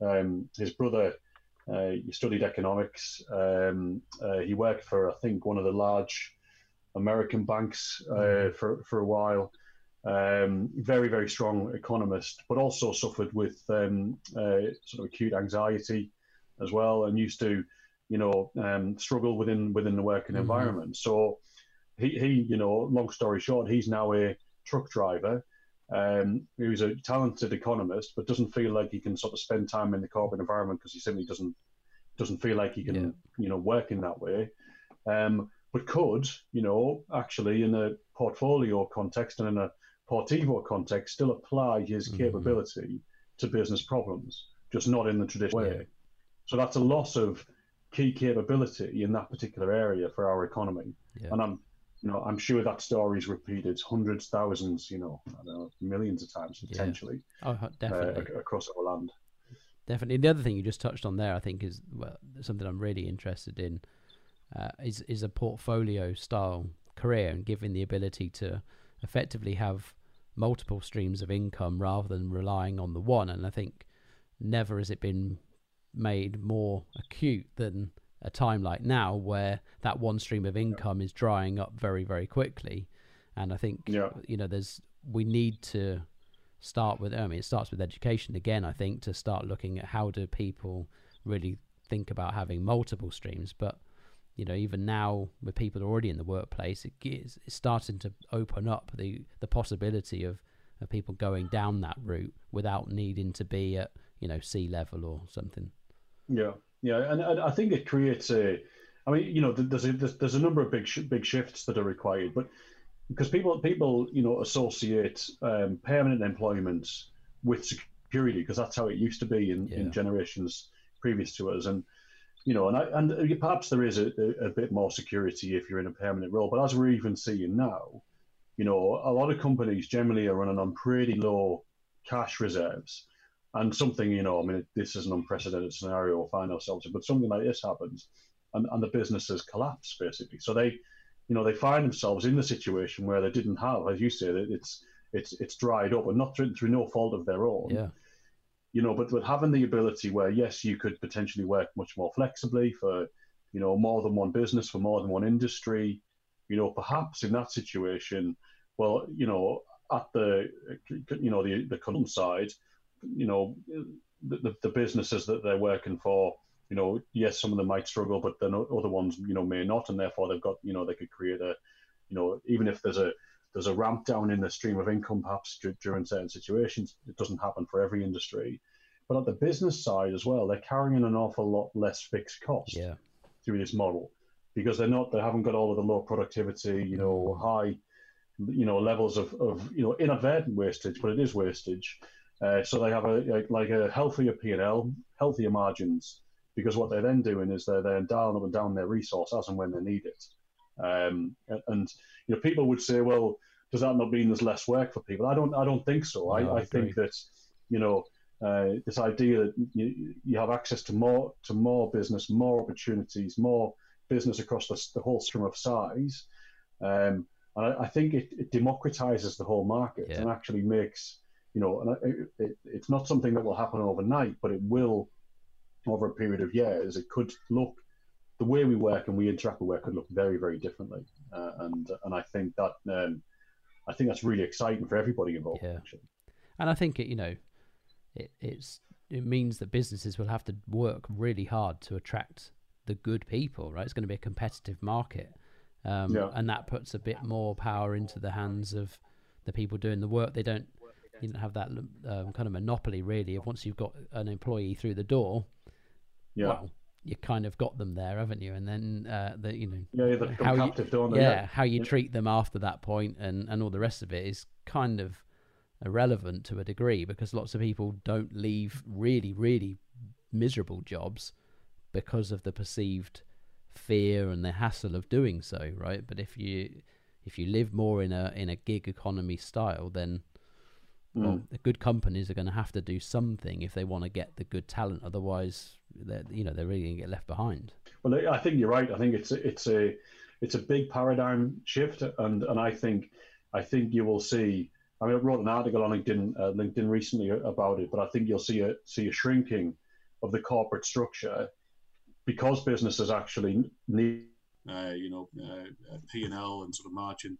um, his brother. Uh, he studied economics. Um, uh, he worked for, I think, one of the large American banks uh, mm-hmm. for for a while. Um, very very strong economist, but also suffered with um, uh, sort of acute anxiety as well, and used to, you know, um, struggle within within the working mm-hmm. environment. So he, he, you know, long story short, he's now a truck driver. Um, who's a talented economist, but doesn't feel like he can sort of spend time in the corporate environment because he simply doesn't doesn't feel like he can, yeah. you know, work in that way. Um, but could, you know, actually in a portfolio context and in a Portivo context, still apply his mm-hmm. capability to business problems, just not in the traditional way. So that's a loss of key capability in that particular area for our economy. Yeah. And I'm, you know, I'm sure that story is repeated hundreds, thousands, you know, know millions of times potentially. Yeah. Oh, definitely uh, across our land. Definitely. The other thing you just touched on there, I think, is well, something I'm really interested in uh, is is a portfolio style career and giving the ability to effectively have multiple streams of income rather than relying on the one. And I think never has it been made more acute than a time like now where that one stream of income is drying up very very quickly and i think yeah. you know there's we need to start with i mean it starts with education again i think to start looking at how do people really think about having multiple streams but you know, even now with people already in the workplace, it is, it's starting to open up the, the possibility of, of people going down that route without needing to be at, you know, C-level or something. Yeah, yeah, and, and I think it creates a. I mean, you know, there's a, there's a number of big sh- big shifts that are required, but because people people you know associate um, permanent employment with security because that's how it used to be in, yeah. in generations previous to us, and you know, and I, and uh, perhaps there is a, a, bit more security if you're in a permanent role, but as we're even seeing now, you know, a lot of companies generally are running on pretty low cash reserves. And something, you know, I mean, this is an unprecedented scenario we'll find ourselves in, but something like this happens and, and the businesses collapse basically. So they, you know, they find themselves in the situation where they didn't have, as you say, it's it's it's dried up and not through, through no fault of their own. Yeah. You know, but with having the ability where yes, you could potentially work much more flexibly for, you know, more than one business for more than one industry. You know, perhaps in that situation, well, you know, at the you know the the consultant side, you know, the, the businesses that they're working for you know, yes, some of them might struggle, but then other ones, you know, may not, and therefore they've got, you know, they could create a, you know, even if there's a there's a ramp down in the stream of income perhaps during certain situations, it doesn't happen for every industry. But at the business side as well, they're carrying an awful lot less fixed cost yeah. through this model because they're not they haven't got all of the low productivity, you know, high, you know, levels of, of you know inadvertent wastage, but it is wastage. Uh, so they have a, a like a healthier P and L, healthier margins, because what they're then doing is they're then dialing up and down their resource as and when they need it. Um, and you know, people would say, well, does that not mean there's less work for people? I don't. I don't think so. No, I, I, think that you know uh, this idea that you, you have access to more to more business, more opportunities, more business across the, the whole stream of size. Um, and I, I, think it, it, democratizes the whole market yeah. and actually makes you know, and it, it, it's not something that will happen overnight, but it will over a period of years, it could look the way we work and we interact with work could look very, very differently. Uh, and and I think that um, I think that's really exciting for everybody involved. Yeah. Actually. And I think it, you know, it, it's it means that businesses will have to work really hard to attract the good people. Right, it's going to be a competitive market, um, yeah. and that puts a bit more power into the hands of the people doing the work. They don't you don't have that um, kind of monopoly really of once you've got an employee through the door yeah. well, you kind of got them there, haven't you? And then uh, the you know yeah, how captive, you, yeah, yeah, how you yeah. treat them after that point and and all the rest of it is kind of irrelevant to a degree because lots of people don't leave really really miserable jobs because of the perceived fear and the hassle of doing so, right? But if you if you live more in a in a gig economy style, then well, mm. the good companies are going to have to do something if they want to get the good talent. Otherwise, they're you know they're really going to get left behind. Well, I think you're right. I think it's a, it's a it's a big paradigm shift, and and I think I think you will see. I mean, I wrote an article on LinkedIn uh, LinkedIn recently about it, but I think you'll see a see a shrinking of the corporate structure because businesses actually need uh, you know uh, P and L and sort of margin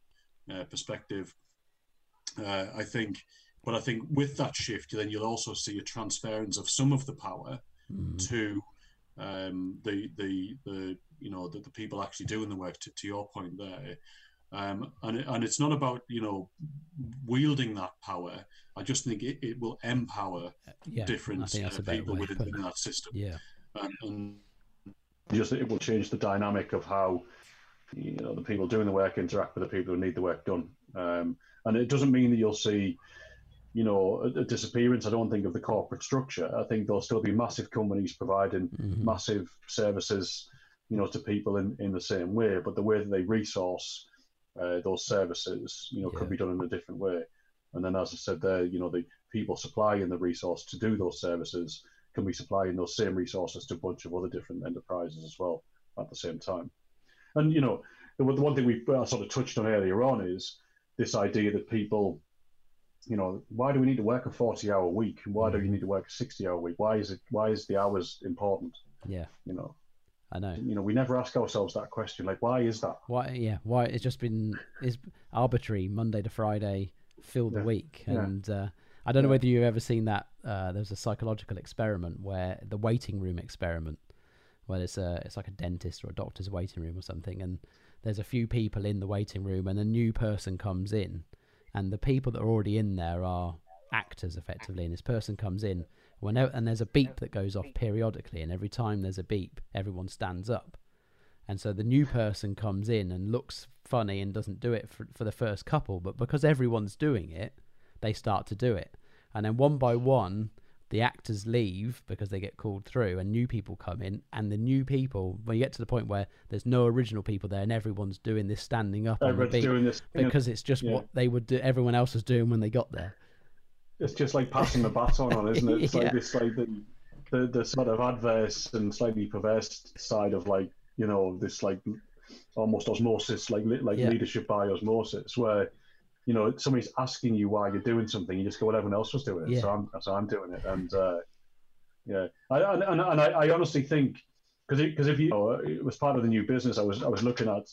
uh, perspective. Uh, I think, but I think with that shift, then you'll also see a transference of some of the power mm. to um, the the the you know the, the people actually doing the work. To, to your point there, um, and and it's not about you know wielding that power. I just think it, it will empower uh, yeah, different uh, people within, within that system. Yeah, um, and just it will change the dynamic of how you know the people doing the work interact with the people who need the work done. Um, and it doesn't mean that you'll see you know, a, a, disappearance, I don't think, of the corporate structure. I think there'll still be massive companies providing mm-hmm. massive services, you know, to people in, in the same way. But the way that they resource uh, those services, you know, yeah. could be done in a different way. And then, as I said there, you know, the people supplying the resource to do those services can be supplying those same resources to a bunch of other different enterprises as well at the same time. And, you know, the, the one thing we sort of touched on earlier on is this idea that people you know, why do we need to work a 40 hour week? Why do you mm. need to work a 60 hour week? Why is it, why is the hours important? Yeah. You know, I know. You know, we never ask ourselves that question. Like, why is that? Why? Yeah. Why? It's just been is arbitrary Monday to Friday, fill the yeah. week, and yeah. uh, I don't know whether you've ever seen that. Uh, there's a psychological experiment where the waiting room experiment, where it's a it's like a dentist or a doctor's waiting room or something, and there's a few people in the waiting room, and a new person comes in, and the people that are already in there are actors effectively. And this person comes in whenever and there's a beep that goes off periodically. And every time there's a beep everyone stands up. And so the new person comes in and looks funny and doesn't do it for, for the first couple, but because everyone's doing it, they start to do it, and then one by one, the actors leave because they get called through and new people come in and the new people when you get to the point where there's no original people there and everyone's doing this standing up Everyone's on the beat doing this because it's just yeah. what they would do everyone else was doing when they got there it's just like passing the baton on, isn't it? It's Yeah. like this, like the, the the sort of adverse and slightly perverse side of like you know this like almost osmosis, like like Yeah. leadership by osmosis, where you know somebody's asking you why you're doing something, you just go, well, everyone else was doing it, Yeah. so I'm so I'm doing it, and uh, yeah, I, and, and, and I, I honestly think because because if you know, it was part of the new business, I was I was looking at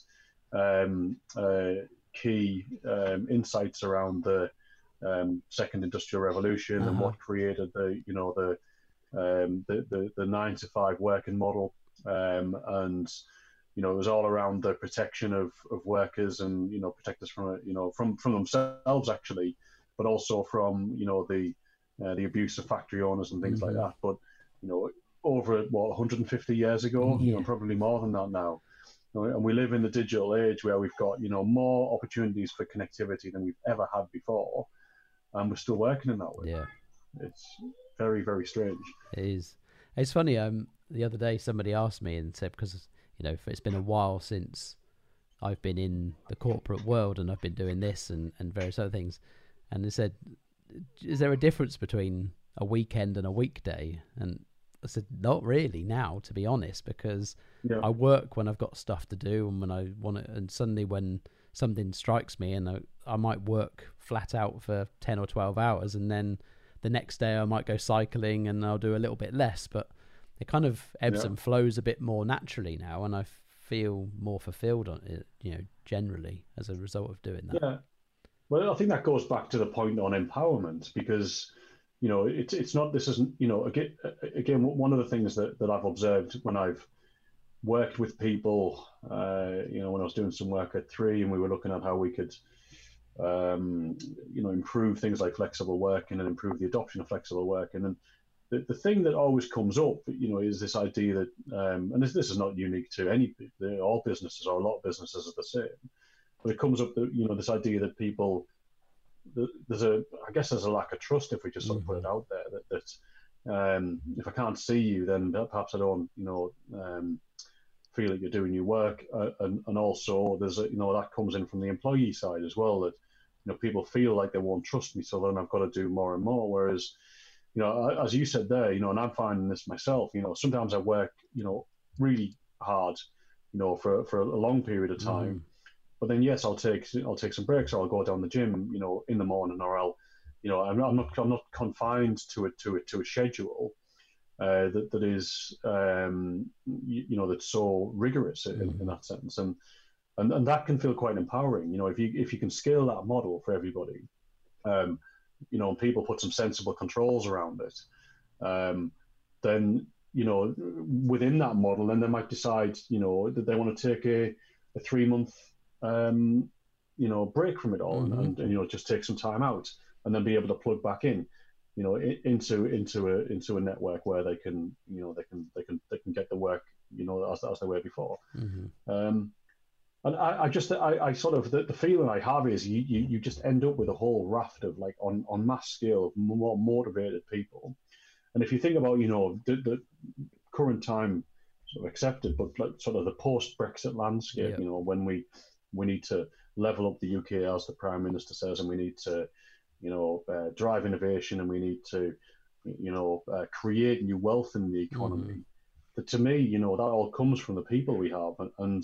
um, uh, key um, insights around the um, second industrial revolution and Uh-huh. what created the you know the um, the, the the nine to five working model um, and you know it was all around the protection of, of workers and you know protect us from you know from from themselves actually but also from you know the uh, the abuse of factory owners and things Mhm. like that. But you know over what 150 years ago? You know probably more than that now. And we live in the digital age where we've got you know more opportunities for connectivity than we've ever had before and we're still working in that way. Yeah. It's very very strange. It is. It's funny. Um, the other day somebody asked me and said because you know it's been a while since I've been in the corporate world and I've been doing this and and various other things, and they said, "Is there a difference between a weekend and a weekday?" And I said, "Not really now, to be honest, because yeah. I work when I've got stuff to do and when I want to, and suddenly when something strikes me and I, I might work flat out for 10 or 12 hours and then the next day I might go cycling and I'll do a little bit less, but it kind of ebbs Yeah. and flows a bit more naturally now and I feel more fulfilled on it, you know, generally as a result of doing that. Yeah. Well, I think that goes back to the point on empowerment because, you know, it's it's not this isn't you know again again one of the things that, that I've observed when I've worked with people, uh, you know, when I was doing some work at three and we were looking at how we could, um, you know, improve things like flexible working and improve the adoption of flexible working and. The, the thing that always comes up, you know, is this idea that, um, and this, this is not unique to any, all businesses or a lot of businesses are the same, but it comes up that you know this idea that people th- there's a I guess there's a lack of trust if we just sort of put it out there that that um, if I can't see you then perhaps I don't you know um, feel that you're doing your work uh, and and also there's a, you know that comes in from the employee side as well that you know people feel like they won't trust me so then I've got to do more and more whereas you know as you said there you know and I'm finding this myself you know sometimes I work you know really hard you know for for a long period of time Mm. but then yes, I'll take I'll take some breaks, or I'll go down the gym, you know, in the morning, or I'll, you know, I'm not I'm not, I'm not confined to it to it to a schedule uh, that that is, um, you, you know, that's so rigorous in, in that sense, and, and and that can feel quite empowering. You know, if you if you can scale that model for everybody, um, you know, and people put some sensible controls around it, um, then you know, within that model, then they might decide, you know, that they want to take a, a three month um, you know, break from it all Mhm. and, and, you know, just take some time out and then be able to plug back in, you know, into into a into a network where they can, you know, they can they can they can get the work, you know, as, as they were before. hmm Um, and I, I just I, I sort of the, the feeling I have is you, you you just end up with a whole raft of like on on mass scale of more motivated people. And if you think about, you know, the, the current time sort of accepted, but like sort of the post Brexit landscape, Yeah. you know, when we we need to level up the UK as the Prime Minister says, and we need to, you know, uh, drive innovation, and we need to, you know, uh, create new wealth in the economy. That to me, you know, that all comes from the people we have, and, and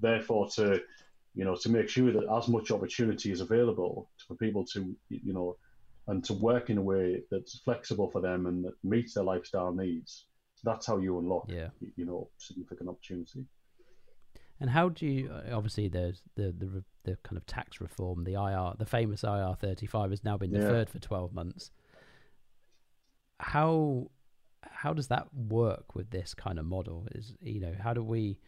therefore to, you know, to make sure that as much opportunity is available for people to, you know, and to work in a way that's flexible for them and that meets their lifestyle needs. That's how you unlock, Yeah. you know, significant opportunity. And how do you? uh, Obviously, there's the the the kind of tax reform, the IR, the famous IR thirty five has now been Yeah. deferred for twelve months. How how does that work with this kind of model? Is you know how do we?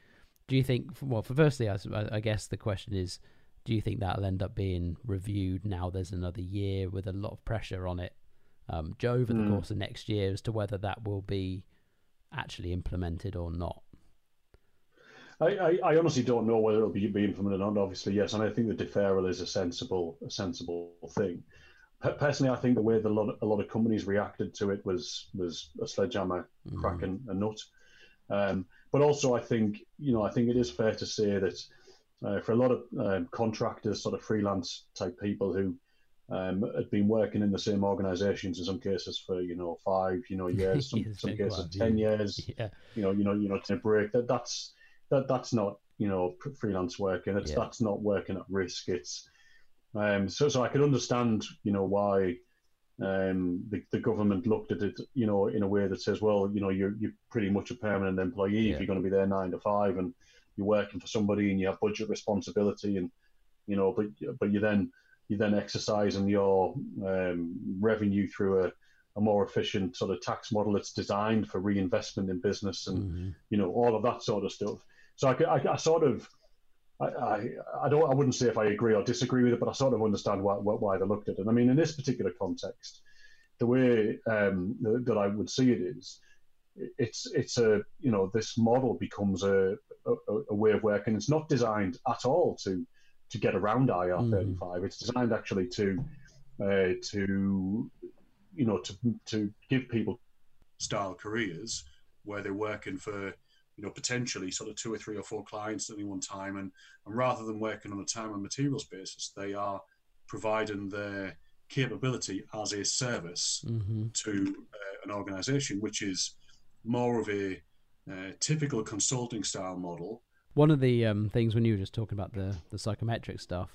Do you think? Well, for firstly, I guess the question is, do you think that'll end up being reviewed now? There's another year with a lot of pressure on it, um, j- over the Mm. course of next year as to whether that will be actually implemented or not. I, I, honestly don't know whether it'll be, be implemented or not. Obviously, yes, and I think the deferral is a sensible a sensible thing. Personally, I think the way that a lot of, a lot of companies reacted to it was was a sledgehammer mm-hmm. cracking a nut. Um, but also, I think you know I think it is fair to say that uh, for a lot of um, contractors, sort of freelance type people who um, had been working in the same organisations in some cases for you know five you know years, some, some cases ten years. Yeah. You know, you know, you know, to break that that's that that's not you know freelance work, and it's yeah. that's not working at risk. It's um, so so I can understand you know why um, the, the government looked at it you know in a way that says well you know you're you're pretty much a permanent employee yeah. if you're going to be there nine to five and you're working for somebody and you have budget responsibility and you know but but you then you then exercising your um, revenue through a, a more efficient sort of tax model that's designed for reinvestment in business and mm-hmm. you know all of that sort of stuff so I, I, I sort of, I, I, I, don't, I wouldn't say if I agree or disagree with it, but I sort of understand why, why they looked at it. I mean, in this particular context, the way um, that I would see it is, it's it's a you know this model becomes a, a, a way of working. It's not designed at all to to get around IR thirty five. Mm. It's designed actually to uh, to you know to to give people style careers where they're working for you know, potentially sort of two or three or four clients at any one time. And, and rather than working on a time and materials basis, they are providing their capability as a service mm-hmm. to uh, an organization, which is more of a uh, typical consulting style model. One of the um, things when you were just talking about the, the psychometric stuff,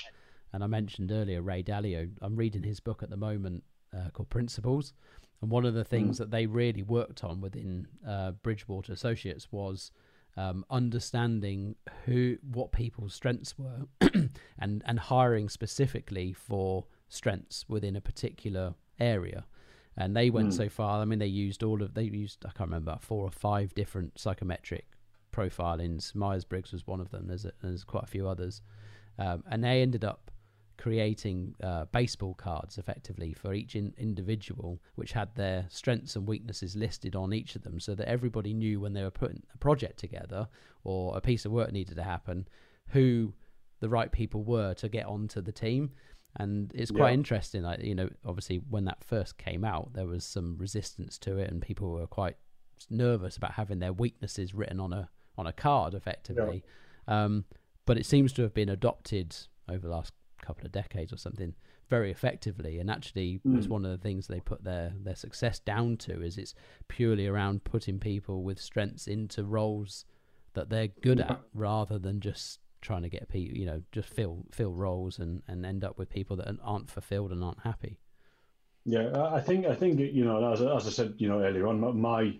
and I mentioned earlier Ray Dalio, I'm reading his book at the moment uh, called Principles. And one of the things mm. that they really worked on within uh, Bridgewater Associates was um, understanding who, what people's strengths were, and and hiring specifically for strengths within a particular area. And they went mm. so far. I mean, they used all of they used I can't remember four or five different psychometric profilings. Myers Briggs was one of them. There's a, there's quite a few others, um, and they ended up creating uh, baseball cards effectively for each in- individual, which had their strengths and weaknesses listed on each of them, so that everybody knew when they were putting a project together or a piece of work needed to happen, who the right people were to get onto the team. And it's quite yeah. interesting. Like, you know, obviously when that first came out, there was some resistance to it, and people were quite nervous about having their weaknesses written on a on a card, effectively. Yeah. Um, but it seems to have been adopted over the last couple of decades or something very effectively and actually mm. was one of the things they put their their success down to is it's purely around putting people with strengths into roles that they're good yeah. at rather than just trying to get people you know just fill fill roles and and end up with people that aren't fulfilled and aren't happy yeah i think i think you know as, as i said you know earlier on my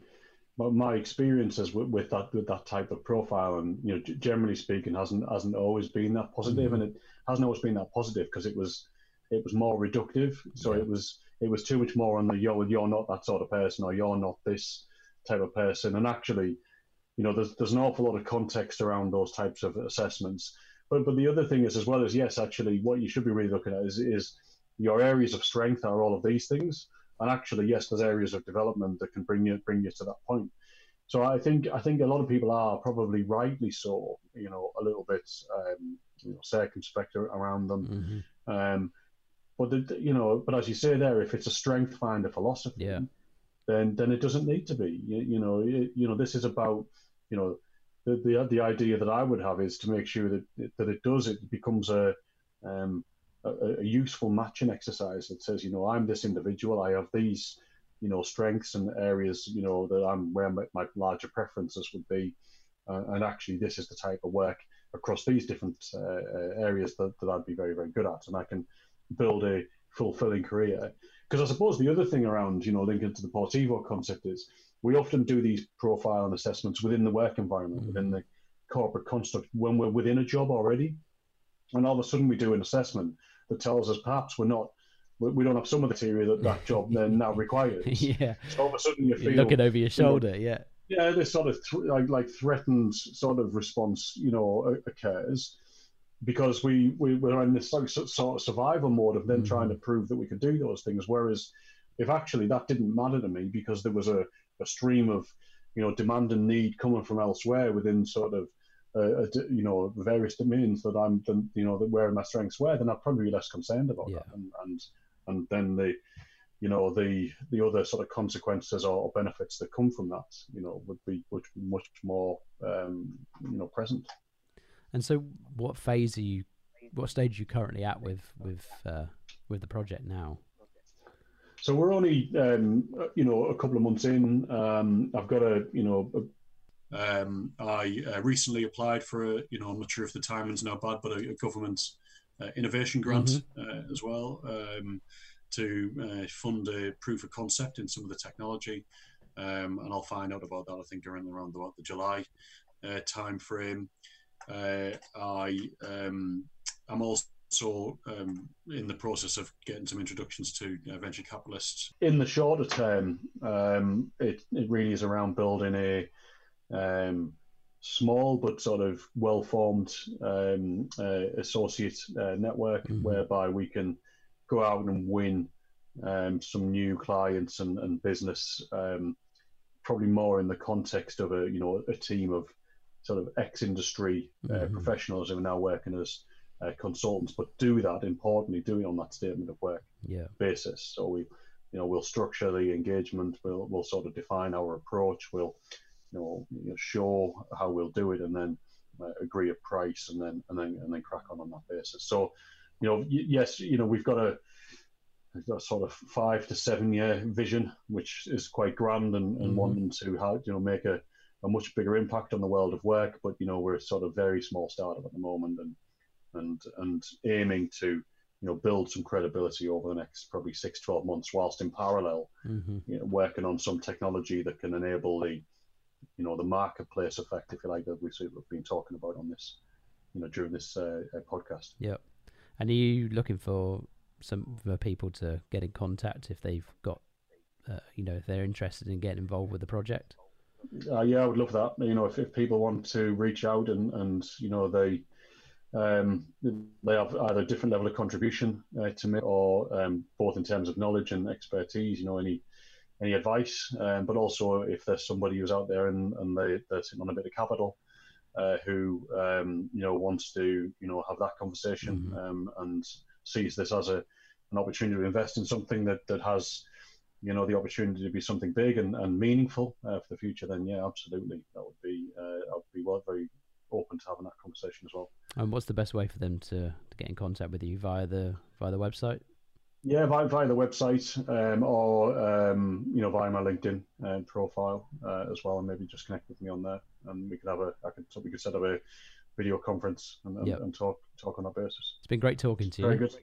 my experiences with, with that with that type of profile and you know generally speaking hasn't hasn't always been that positive mm-hmm. and it hasn't always been that positive because it was it was more reductive. So yeah. it was it was too much more on the you're you're not that sort of person or you're not this type of person. And actually, you know, there's there's an awful lot of context around those types of assessments. But but the other thing is as well as yes, actually, what you should be really looking at is is your areas of strength are all of these things. And actually, yes, there's areas of development that can bring you bring you to that point. So I think I think a lot of people are probably rightly so, you know, a little bit um, you know, circumspect around them. Mm-hmm. Um, but the, you know, but as you say there, if it's a strength finder philosophy, yeah. then then it doesn't need to be. You, you know, it, you know, this is about you know the, the the idea that I would have is to make sure that that it does it becomes a um, a, a, useful matching exercise that says, you know, I'm this individual, I have these, you know, strengths and areas, you know, that I'm where my, my larger preferences would be, uh, and actually this is the type of work across these different uh, uh, areas that, that I'd be very, very good at. And I can build a fulfilling career. Because I suppose the other thing around, you know, linking to the Portivo concept is we often do these profile and assessments within the work environment, mm-hmm. within the corporate construct, when we're within a job already. And all of a sudden we do an assessment that tells us perhaps we're not we don't have some of the theory that that job then now requires. yeah. So all of a sudden you feel You're looking over your shoulder. You know, yeah yeah, this sort of th- like like threatened sort of response, you know, occurs because we, we we're in this sort of survival mode of then mm-hmm. trying to prove that we could do those things. Whereas if actually that didn't matter to me because there was a, a stream of you know demand and need coming from elsewhere within sort of uh, you know various domains that I'm you know that where my strengths were, then I'd probably be less concerned about yeah. that. And, and and then the you know the the other sort of consequences or, benefits that come from that you know would be much much more um, you know present. And so, what phase are you? What stage are you currently at with with uh, with the project now? So we're only, um, you know, a couple of months in. Um, I've got a, you know, a, um, I uh, recently applied for a, you know, I'm not sure if the timing's now bad, but a, a government innovation grant mm-hmm. uh, as well um, to uh, fund a proof of concept in some of the technology. Um, and I'll find out about that, I think, around around about the July uh, time frame. Uh, I um, I'm also um, in the process of getting some introductions to uh, venture capitalists in the shorter term um, it, it really is around building a um, small but sort of well formed um, uh, associate uh, network mm-hmm. whereby we can go out and win um, some new clients and, and business um, probably more in the context of a you know a team of sort of ex industry uh, mm-hmm. professionals who are now working as uh, consultants, but do that importantly, do it on that statement of work yeah. basis. So we, you know, we'll structure the engagement. We'll we'll sort of define our approach. We'll, you know, you know show how we'll do it, and then uh, agree a price, and then and then and then crack on on that basis. So, you know, yes, you know, we've got a a sort of five to seven year vision, which is quite grand and, and mm-hmm. wanting to have, you know make a, a much bigger impact on the world of work. But you know we're sort of very small startup at the moment, and and and aiming to you know build some credibility over the next probably six 12 months whilst in parallel mm-hmm. you know, working on some technology that can enable the you know the marketplace effect if you like that we've, been talking about on this you know during this uh, uh, podcast. Yep. And are you looking for some for people to get in contact if they've got uh, you know if they're interested in getting involved with the project? Uh, yeah i would love that. You know if, if people want to reach out and and you know they um, they have either a different level of contribution uh, to me, or um, both in terms of knowledge and expertise. You know, any any advice, um, but also if there's somebody who's out there and, and they, they're sitting on a bit of capital, uh, who um, you know wants to you know have that conversation mm-hmm. Um, and sees this as a an opportunity to invest in something that that has you know the opportunity to be something big and, and meaningful uh, for the future, then yeah, absolutely, that would be uh, I would be well, very open to having that conversation as well. And what's the best way for them to, to get in contact with you via the via the website? Yeah, via, via the website um, or um, know via my LinkedIn uh, profile uh, as well, and maybe just connect with me on there, and we could have a I could we could set up a video conference and, and, yep. and talk talk on that basis. It's been great talking to you. Very good.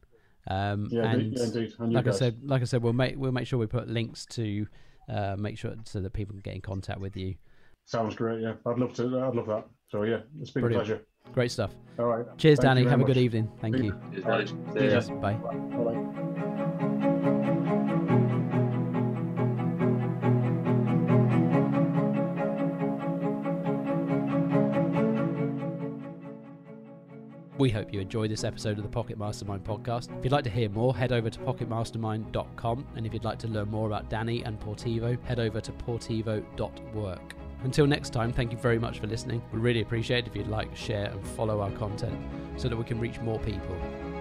Um, yeah, and yeah, indeed. And like guys. I said, like I said, we'll make we'll make sure we put links to uh, make sure so that people can get in contact with you. Sounds great. Yeah, I'd love to. I'd love that. So yeah, it's been Brilliant. a pleasure. Great stuff. All right. Cheers, Thank Danny. Have much. a good evening. Thank you. Cheers, Cheers. Bye. Bye. We hope you enjoyed this episode of the Pocket Mastermind podcast. If you'd like to hear more, head over to pocketmastermind.com. And if you'd like to learn more about Danny and Portivo, head over to portivo.work. Until next time, thank you very much for listening. We really appreciate it if you'd like, share, and follow our content so that we can reach more people.